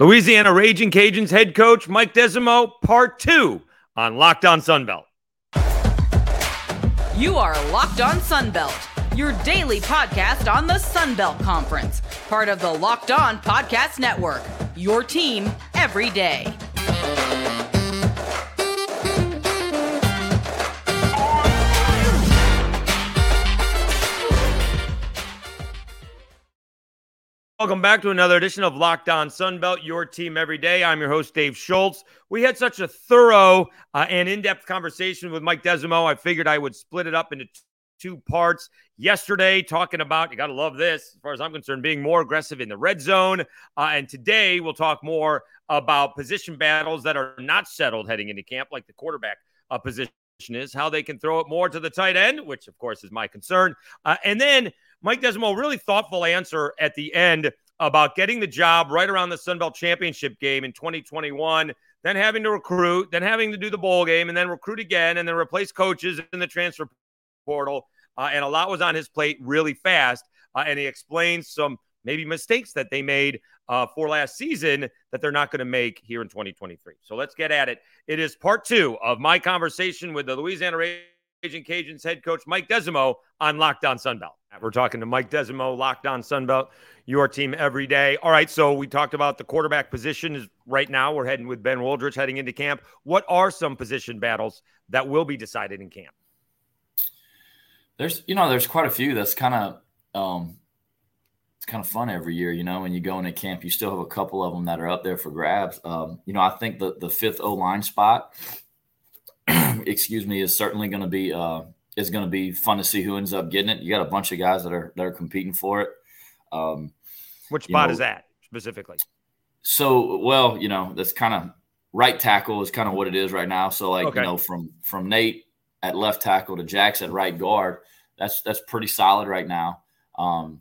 Louisiana Raging Cajuns head coach Mike Desormeaux, part two on Locked On Sunbelt. You are Locked On Sunbelt, your daily podcast on the Sunbelt Conference, part of the Locked On Podcast Network. Your team every day. Welcome back to another edition of Locked On Sunbelt, your team every day. I'm your host, Dave Schultz. We had such a thorough uh, and in depth conversation with Mike Desormeaux. I figured I would split it up into two parts. Yesterday, talking about, you got to love this, as far as I'm concerned, being more aggressive in the red zone. Uh, and today, we'll talk more about position battles that are not settled heading into camp, like the quarterback uh, position is, how they can throw it more to the tight end, which, of course, is my concern. Uh, and then, Mike Desormeaux, really thoughtful answer at the end about getting the job right around the Sun Belt Championship game in 2021, then having to recruit, then having to do the bowl game, and then recruit again, and then replace coaches in the transfer portal. Uh, and a lot was on his plate really fast. Uh, and he explains some maybe mistakes that they made uh, for last season that they're not going to make here in 2023. So let's get at it. It is part two of my conversation with the Louisiana Raging Cajuns head coach Mike Desormeaux on Locked On Sunbelt. We're talking to Mike Desormeaux, Locked On Sunbelt, your team every day. All right, so we talked about the quarterback position. Is right now we're heading with Ben Wooldridge heading into camp. What are some position battles that will be decided in camp? There's, you know, there's quite a few. That's kind of, um, it's kind of fun every year. You know, when you go into camp, you still have a couple of them that are up there for grabs. Um, you know, I think the the fifth O line spot, excuse me, is certainly going to be. Uh, is going to be fun to see who ends up getting it. You got a bunch of guys that are that are competing for it. Um, Which spot know, is that specifically? So, well, you know, that's kind of right tackle is kind of what it is right now. So, like, okay. you know, from from Nate at left tackle to Jax at right guard, that's that's pretty solid right now. Um,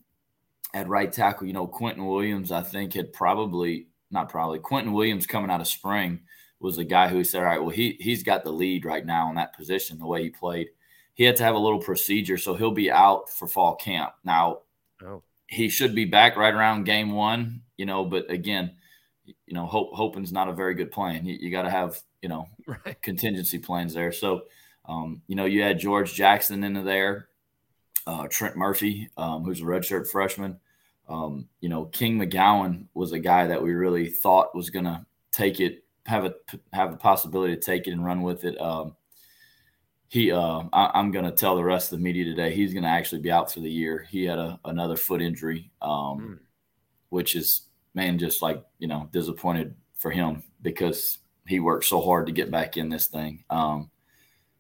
at right tackle, you know, Quentin Williams, I think had probably not probably Quentin Williams coming out of spring was the guy who said, all right, well, he he's got the lead right now in that position, the way he played he had to have a little procedure, so he'll be out for fall camp. Now, oh. he should be back right around game one, you know. But again, you know, hope hoping's not a very good plan. You, you got to have you know right. contingency plans there. So, um, you know, you had George Jackson into there, uh, Trent Murphy, um, who's a redshirt freshman. Um, you know, King McGowan was a guy that we really thought was going to take it, have a have the possibility to take it and run with it. Um, he uh, I, am going to tell the rest of the media today he's going to actually be out for the year. He had a, another foot injury, um, mm. which is man just like you know disappointed for him because he worked so hard to get back in this thing. Um,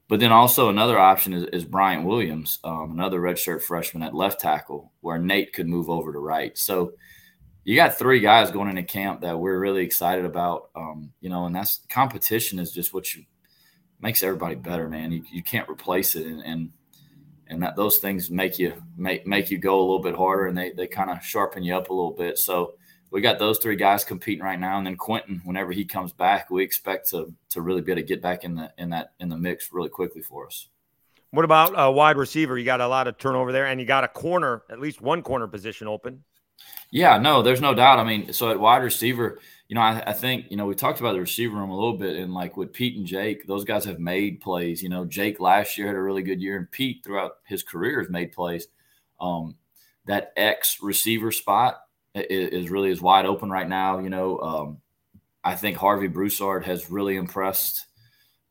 but then also another option is, is Bryant Williams, um, another redshirt freshman at left tackle, where Nate could move over to right. So you got three guys going into camp that we're really excited about. Um, you know, and that's competition is just what you makes everybody better, man. You, you can't replace it, and, and and that those things make you make make you go a little bit harder, and they they kind of sharpen you up a little bit. So we got those three guys competing right now, and then Quentin, whenever he comes back, we expect to to really be able to get back in the in that in the mix really quickly for us. What about a wide receiver? You got a lot of turnover there, and you got a corner, at least one corner position open. Yeah, no, there's no doubt. I mean, so at wide receiver, you know, I, I, think, you know, we talked about the receiver room a little bit, and like with Pete and Jake, those guys have made plays. You know, Jake last year had a really good year, and Pete throughout his career has made plays. Um, that X receiver spot is, is, really is wide open right now. You know, um, I think Harvey Broussard has really impressed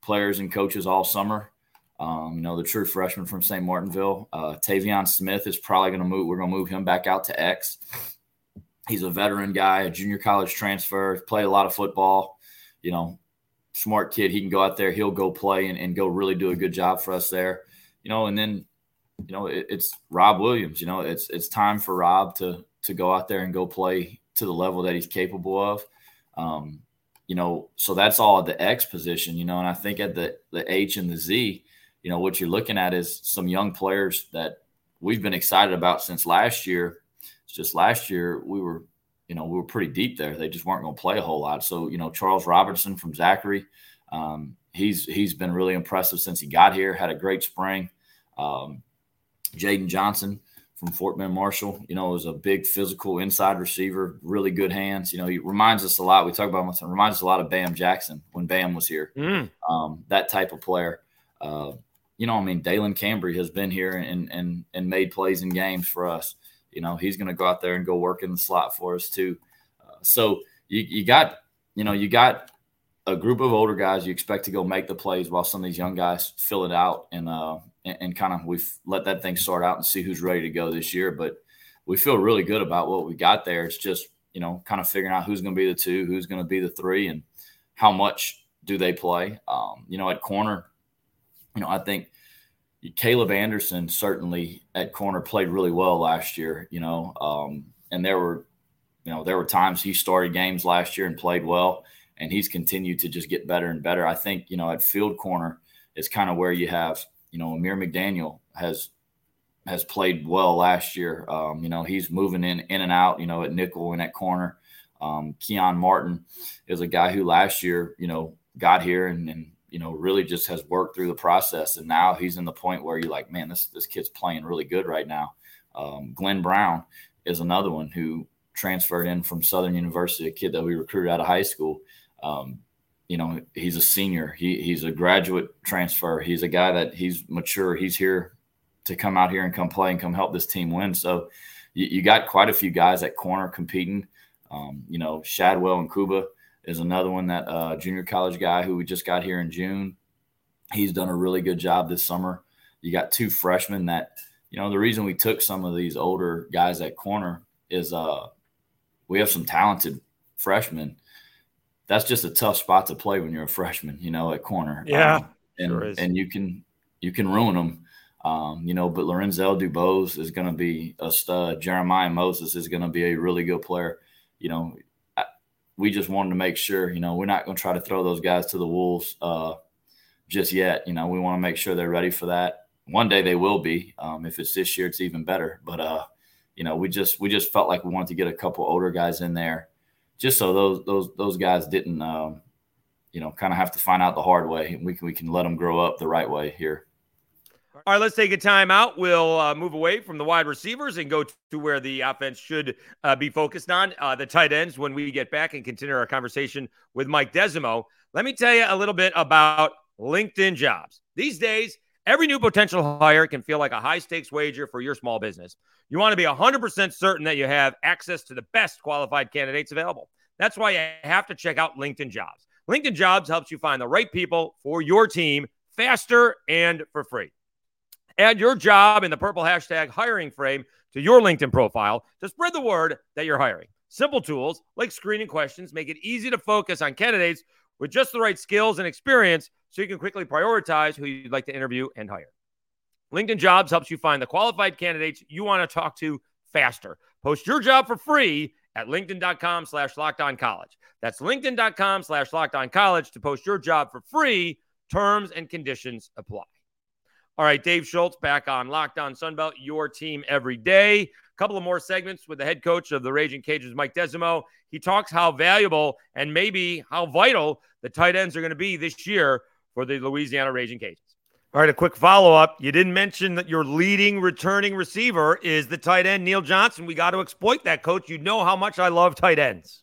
players and coaches all summer. Um, you know, the true freshman from St. Martinville, uh, Tavion Smith is probably going to move. We're going to move him back out to X. He's a veteran guy, a junior college transfer, played a lot of football. You know, smart kid. He can go out there. He'll go play and, and go really do a good job for us there. You know, and then you know it, it's Rob Williams. You know, it's it's time for Rob to to go out there and go play to the level that he's capable of. Um, you know, so that's all at the X position. You know, and I think at the the H and the Z, you know, what you're looking at is some young players that we've been excited about since last year it's just last year we were, you know, we were pretty deep there. They just weren't going to play a whole lot. So, you know, Charles Robertson from Zachary, um, he's he's been really impressive since he got here. Had a great spring. Um, Jaden Johnson from Fort Bend Marshall. You know, is a big physical inside receiver, really good hands. You know, he reminds us a lot. We talk about him, reminds us a lot of Bam Jackson when Bam was here. Mm. Um, that type of player. Uh, you know, I mean, Dalen Cambre has been here and and and made plays in games for us. You know, he's going to go out there and go work in the slot for us too. Uh, so you you got you know you got a group of older guys you expect to go make the plays while some of these young guys fill it out and uh and, and kind of we've let that thing start out and see who's ready to go this year. But we feel really good about what we got there. It's just you know kind of figuring out who's going to be the two, who's going to be the three, and how much do they play. Um, you know, at corner, you know, I think Caleb Anderson certainly at corner played really well last year. You know, um, and there were you know there were times he started games last year and played well and he's continued to just get better and better i think you know at field corner is kind of where you have you know, Amir McDaniel has has played well last year. Um, you know, he's moving in in and out, you know, at nickel and at corner. Um, Keon Martin is a guy who last year, you know, got here and, and you know really just has worked through the process, and now he's in the point where you're like, man, this this kid's playing really good right now. Um, Glenn Brown is another one who transferred in from Southern University, a kid that we recruited out of high school. Um, you know, he's a senior. He he's a graduate transfer. He's a guy that he's mature. He's here to come out here and come play and come help this team win. So you, you got quite a few guys at corner competing. Um, you know, Shadwell Nkuba is another one that uh, junior college guy who we just got here in June. He's done a really good job this summer. You got two freshmen that, you know, the reason we took some of these older guys at corner is uh, we have some talented freshmen that's just a tough spot to play when you're a freshman, you know, at corner. Yeah, um, and sure and you can you can ruin them, um, you know. But Lorenzel Dubose is going to be a stud. Jeremiah Moses is going to be a really good player. You know, we just wanted to make sure, you know, we're not going to try to throw those guys to the wolves uh, just yet. You know, we want to make sure they're ready for that. One day they will be. Um, if it's this year, it's even better. But uh, you know, we just we just felt like we wanted to get a couple older guys in there just so those those those guys didn't um, you know kind of have to find out the hard way. We can we can let them grow up the right way here. All right, let's take a time out. We'll uh, move away from the wide receivers and go to where the offense should uh, be focused on uh, the tight ends when we get back and continue our conversation with Mike Desormeaux. Let me tell you a little bit about LinkedIn jobs. These days, every new potential hire can feel like a high stakes wager for your small business. You want to be 100% certain that you have access to the best qualified candidates available. That's why you have to check out LinkedIn Jobs. LinkedIn Jobs helps you find the right people for your team faster and for free. Add your job in the purple hashtag hiring frame to your LinkedIn profile to spread the word that you're hiring. Simple tools like screening questions make it easy to focus on candidates with just the right skills and experience so you can quickly prioritize who you'd like to interview and hire. LinkedIn Jobs helps you find the qualified candidates you want to talk to faster. Post your job for free at linkedin.com slash locked college. That's linkedin.com slash locked college to post your job for free. Terms and conditions apply. All right, Dave Schultz back on Locked On Sunbelt, your team every day. A couple of more segments with the head coach of the Raging Cajuns, Mike Desormeaux. He talks how valuable and maybe how vital the tight ends are going to be this year for the Louisiana Raging Cajuns. All right, a quick follow up. You didn't mention that your leading returning receiver is the tight end, Neal Johnson. We got to exploit that, coach. You know how much I love tight ends.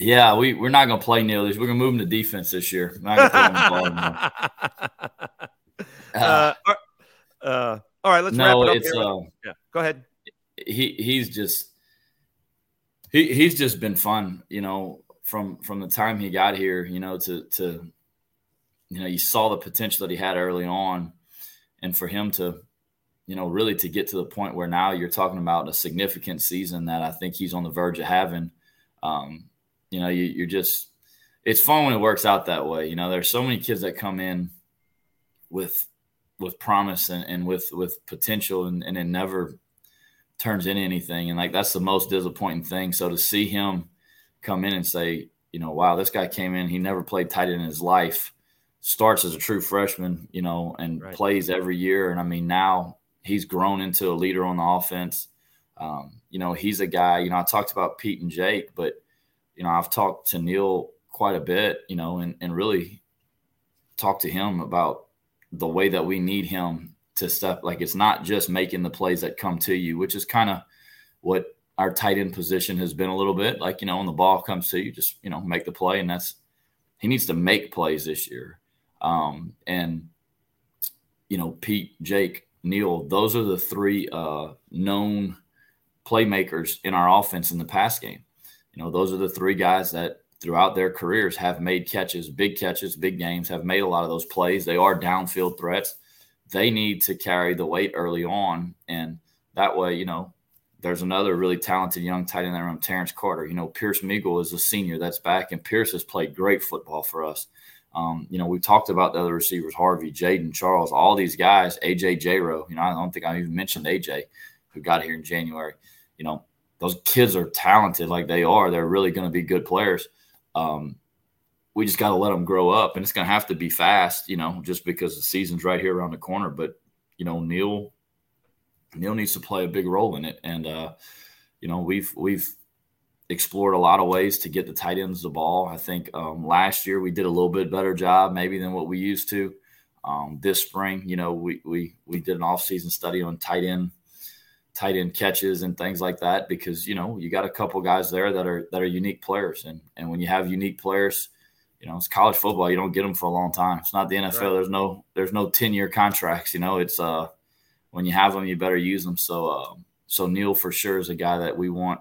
Yeah, we, we're not going to play Neal. We're going to move him to defense this year. uh, uh, uh, all right, let's no, wrap it up. Uh, yeah, go ahead. He he's just he he's just been fun, you know, from from the time he got here, you know, to to you know, you saw the potential that he had early on, and for him to, you know, really to get to the point where now you're talking about a significant season that I think he's on the verge of having. Um, you know, you, you're just it's fun when it works out that way. You know, there's so many kids that come in with with promise and, and with with potential and, and it never turns into anything. And like that's the most disappointing thing. So to see him come in and say, you know, wow, this guy came in, he never played tight end in his life starts as a true freshman, you know, and right. plays every year. And I mean, now he's grown into a leader on the offense. Um, you know, he's a guy, you know, I talked about Pete and Jake, but, you know, I've talked to Neal quite a bit, you know, and, and really talked to him about the way that we need him to step like it's not just making the plays that come to you, which is kind of what our tight end position has been a little bit. Like, you know, when the ball comes to you, just, you know, make the play. And that's, he needs to make plays this year. Um, and, you know, Pete, Jake, Neal, those are the three uh, known playmakers in our offense in the pass game. You know, those are the three guys that throughout their careers have made catches, big catches, big games, have made a lot of those plays. They are downfield threats. They need to carry the weight early on. And that way, you know, there's another really talented young tight end there, room, Terrence Carter. You know, Pierce Meagle is a senior that's back, and Pierce has played great football for us. Um, you know, we talked about the other receivers, Harvey, Jaden, Charles, all these guys, AJ Jero. You know, I don't think I even mentioned AJ, who got here in January. You know, those kids are talented like they are. They're really going to be good players. Um, we just got to let them grow up, and it's going to have to be fast, you know, just because the season's right here around the corner. But you know, Neal, Neal needs to play a big role in it. And uh, you know, we've we've explored a lot of ways to get the tight ends the ball. I think um, last year we did a little bit better job maybe than what we used to. Um, this spring, you know, we we we did an off-season study on tight end tight end catches and things like that because you know you got a couple guys there that are that are unique players and and when you have unique players you know it's college football you don't get them for a long time it's not the NFL right. there's no there's no 10 year contracts you know it's uh when you have them, you better use them. So, uh, so Neal for sure is a guy that we want,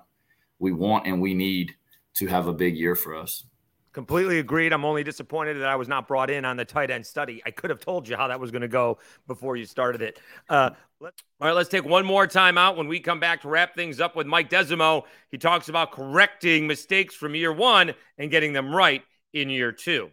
we want, and we need to have a big year for us. Completely agreed. I'm only disappointed that I was not brought in on the tight end study. I could have told you how that was going to go before you started it. Uh, let, all right, let's take one more time out. When we come back to wrap things up with Mike Desormeaux, he talks about correcting mistakes from year one and getting them right in year two.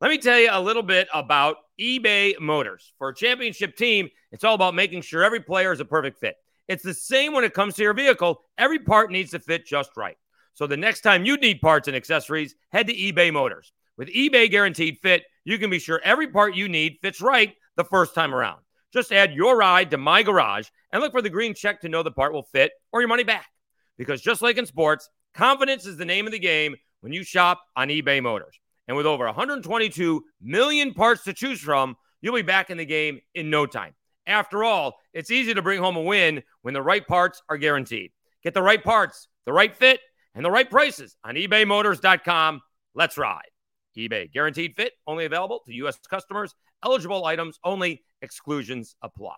Let me tell you a little bit about eBay Motors. For a championship team, it's all about making sure every player is a perfect fit. It's the same when it comes to your vehicle. Every part needs to fit just right. So the next time you need parts and accessories, head to eBay Motors. With eBay Guaranteed Fit, you can be sure every part you need fits right the first time around. Just add your ride to My Garage and look for the green check to know the part will fit or your money back. Because just like in sports, confidence is the name of the game when you shop on eBay Motors. And with over 122 million parts to choose from, you'll be back in the game in no time. After all, it's easy to bring home a win when the right parts are guaranteed. Get the right parts, the right fit, and the right prices on ebaymotors.com. Let's ride. eBay guaranteed fit only available to U.S. customers. Eligible items only. Exclusions apply.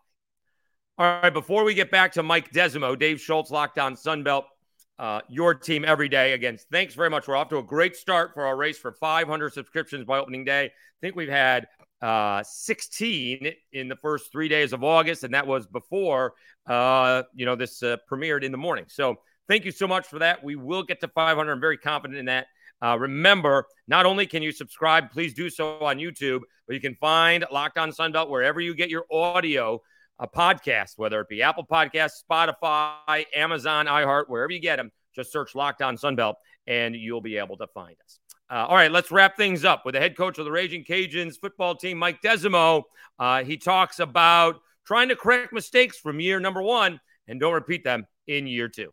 All right, before we get back to Mike Desormeaux, Dave Schultz, Locked On Sunbelt, uh, your team every day. Again, thanks very much. We're off to a great start for our race for 500 subscriptions by opening day. I think we've had uh, 16 in the first three days of August, and that was before uh, you know this uh, premiered in the morning. So thank you so much for that. We will get to 500. I'm very confident in that. Uh, remember, not only can you subscribe, please do so on YouTube, but you can find Locked On Sunbelt wherever you get your audio a podcast, whether it be Apple Podcasts, Spotify, Amazon, iHeart, wherever you get them. Just search Locked On Sunbelt and you'll be able to find us. Uh, all right, let's wrap things up with the head coach of the Raging Cajuns football team, Mike Desormeaux. Uh, he talks about trying to correct mistakes from year number one and don't repeat them in year two.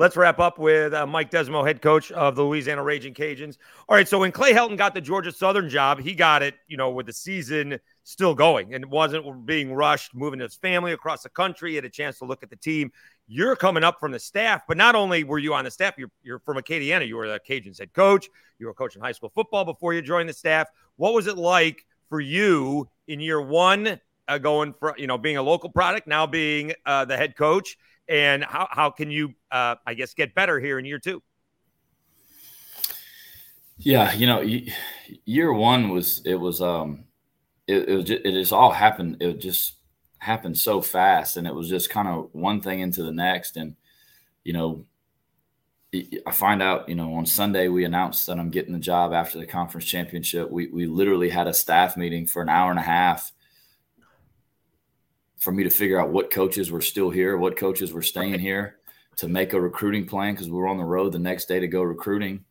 Let's wrap up with uh, Mike Desormeaux, head coach of the Louisiana Raging Cajuns. All right, so when Clay Helton got the Georgia Southern job, he got it, you know, with the season still going and wasn't being rushed, moving his family across the country. Had a chance to look at the team. You're coming up from the staff, but not only were you on the staff, you're, you're from Acadiana. You were the Cajuns head coach. You were coaching high school football before you joined the staff. What was it like for you in year one, uh, going for you know being a local product, now being uh, the head coach, and how how can you, uh, I guess, get better here in year two? Yeah, you know, year one was it was um it, it, just, it just all happened. It just happened so fast, and it was just kind of one thing into the next. And you know, I find out, you know, on Sunday we announced that I'm getting the job after the conference championship. We we literally had a staff meeting for an hour and a half for me to figure out what coaches were still here, what coaches were staying here, to make a recruiting plan because we were on the road the next day to go recruiting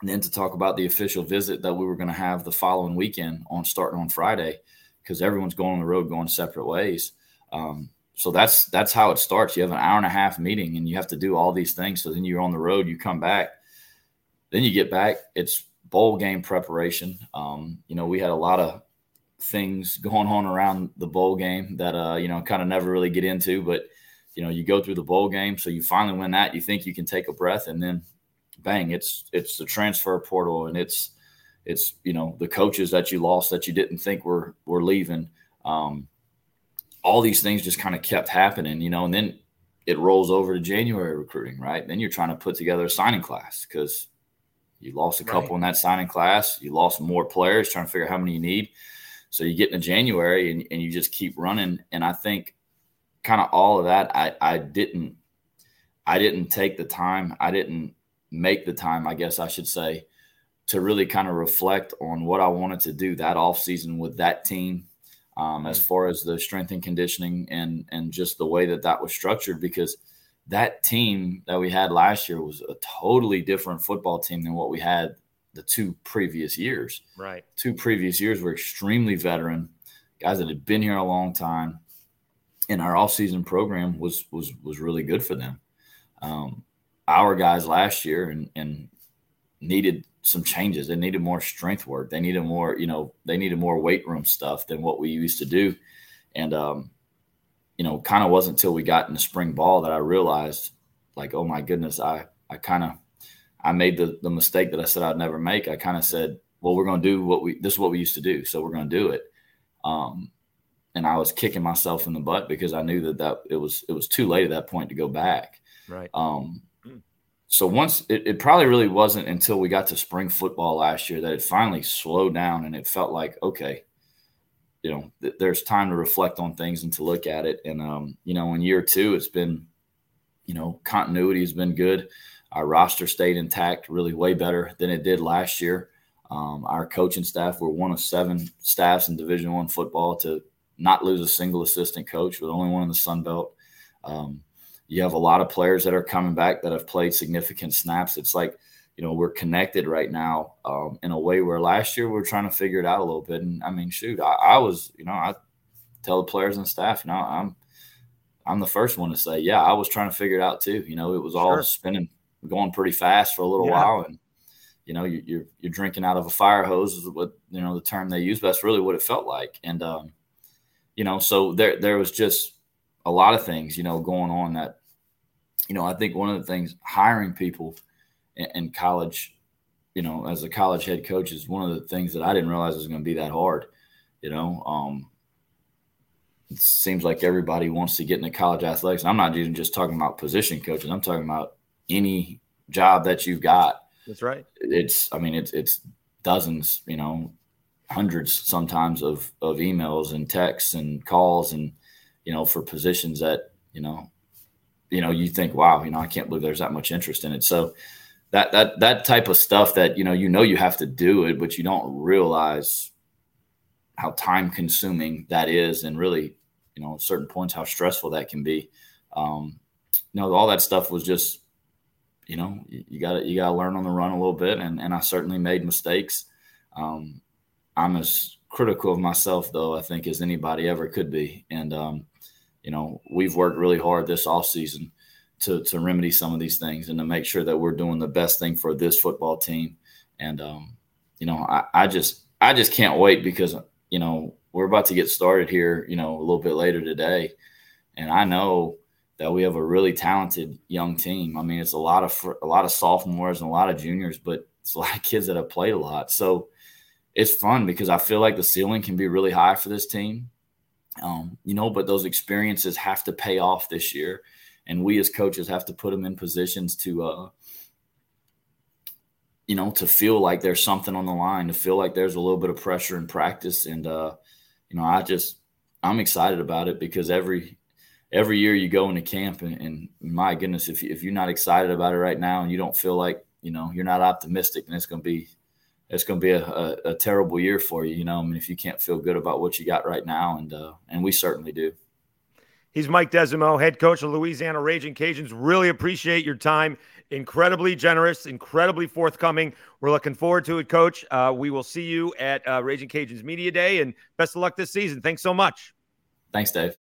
and then to talk about the official visit that we were going to have the following weekend on starting on Friday because everyone's going on the road going separate ways. Um, so that's that's how it starts. You have an hour and a half meeting and you have to do all these things. So then you're on the road, you come back, then you get back. It's bowl game preparation. Um, you know, we had a lot of things going on around the bowl game that uh, you know kind of never really get into, but you know you go through the bowl game, so you finally win that. You think you can take a breath, and then bang, it's it's the transfer portal, and it's it's you know the coaches that you lost that you didn't think were were leaving. Um, all these things just kind of kept happening, you know, and then it rolls over to January recruiting, right? Then you're trying to put together a signing class because you lost a couple right. in that signing class. You lost more players, trying to figure out how many you need. So you get into January and, and you just keep running. And I think kind of all of that, I, I didn't, I didn't take the time. I didn't make the time, I guess I should say, to really kind of reflect on what I wanted to do that off season with that team, um, as mm. far as the strength and conditioning and and just the way that that was structured. Because that team that we had last year was a totally different football team than what we had the two previous years. Right. Two previous years were extremely veteran guys that had been here a long time, and our off-season program was was was really good for them. Um, our guys last year and and needed some changes. They needed more strength work. They needed more, you know, they needed more weight room stuff than what we used to do. And um, you know, kind of wasn't until we got in the spring ball that I realized, like, oh my goodness, I I kind of I made the the mistake that I said I'd never make. I kind of said, well, we're going to do what we this is what we used to do, so we're going to do it. Um, and I was kicking myself in the butt because I knew that that it was it was too late at that point to go back. Right. Um, hmm. so once it, it probably really wasn't until we got to spring football last year that it finally slowed down and it felt like okay, you know, th- there's time to reflect on things and to look at it. And um, you know, in year two, it's been, you know, continuity has been good. Our roster stayed intact, really way better than it did last year. Um, our coaching staff were one of seven staffs in Division One football to not lose a single assistant coach, but only one in the Sun Belt. Um, you have a lot of players that are coming back that have played significant snaps. It's like you know we're connected right now um, in a way where last year we are trying to figure it out a little bit. And I mean, shoot, I, I was you know I tell the players and staff, you know, I'm I'm the first one to say, yeah, I was trying to figure it out too. You know, it was all sure. spinning, going pretty fast for a little yeah. while, and you know, you, are you're, you're drinking out of a fire hose is what you know the term they use, but that's really what it felt like. And um, you know, so there there was just a lot of things, you know, going on that, you know, I think one of the things hiring people in, in college, you know, as a college head coach is one of the things that I didn't realize was going to be that hard. You know, um, it seems like everybody wants to get into college athletics. I'm not even just talking about position coaches. I'm talking about any job that you've got that's right. It's I mean it's it's dozens, you know, hundreds sometimes of of emails and texts and calls and you know for positions that you know you know you think wow you know I can't believe there's that much interest in it so that that that type of stuff that you know you know you have to do it but you don't realize how time consuming that is and really you know certain points how stressful that can be um you know all that stuff was just you know, you got to you got to learn on the run a little bit, and and I certainly made mistakes. Um, I'm as critical of myself though I think as anybody ever could be, and um, you know, we've worked really hard this off season to to remedy some of these things and to make sure that we're doing the best thing for this football team. And um, you know, I, I just I just can't wait because you know we're about to get started here, you know, a little bit later today, and I know that we have a really talented young team. I mean, it's a lot of a lot of sophomores and a lot of juniors, but it's a lot of kids that have played a lot. So it's fun because I feel like the ceiling can be really high for this team. Um, you know, but those experiences have to pay off this year, and we as coaches have to put them in positions to, uh, you know, to feel like there's something on the line, to feel like there's a little bit of pressure in practice, and uh, you know, I just I'm excited about it because every every year you go into camp and, and my goodness, if, you, if you're not excited about it right now and you don't feel like, you know, you're not optimistic, and it's going to be, it's going to be a, a, a, terrible year for you. You know, I mean, if you can't feel good about what you got right now, and uh, and we certainly do. He's Mike Desormeaux, head coach of Louisiana Raging Cajuns. Really appreciate your time. Incredibly generous, incredibly forthcoming. We're looking forward to it, Coach. Uh, we will see you at uh, Raging Cajuns Media Day, and best of luck this season. Thanks so much. Thanks, Dave.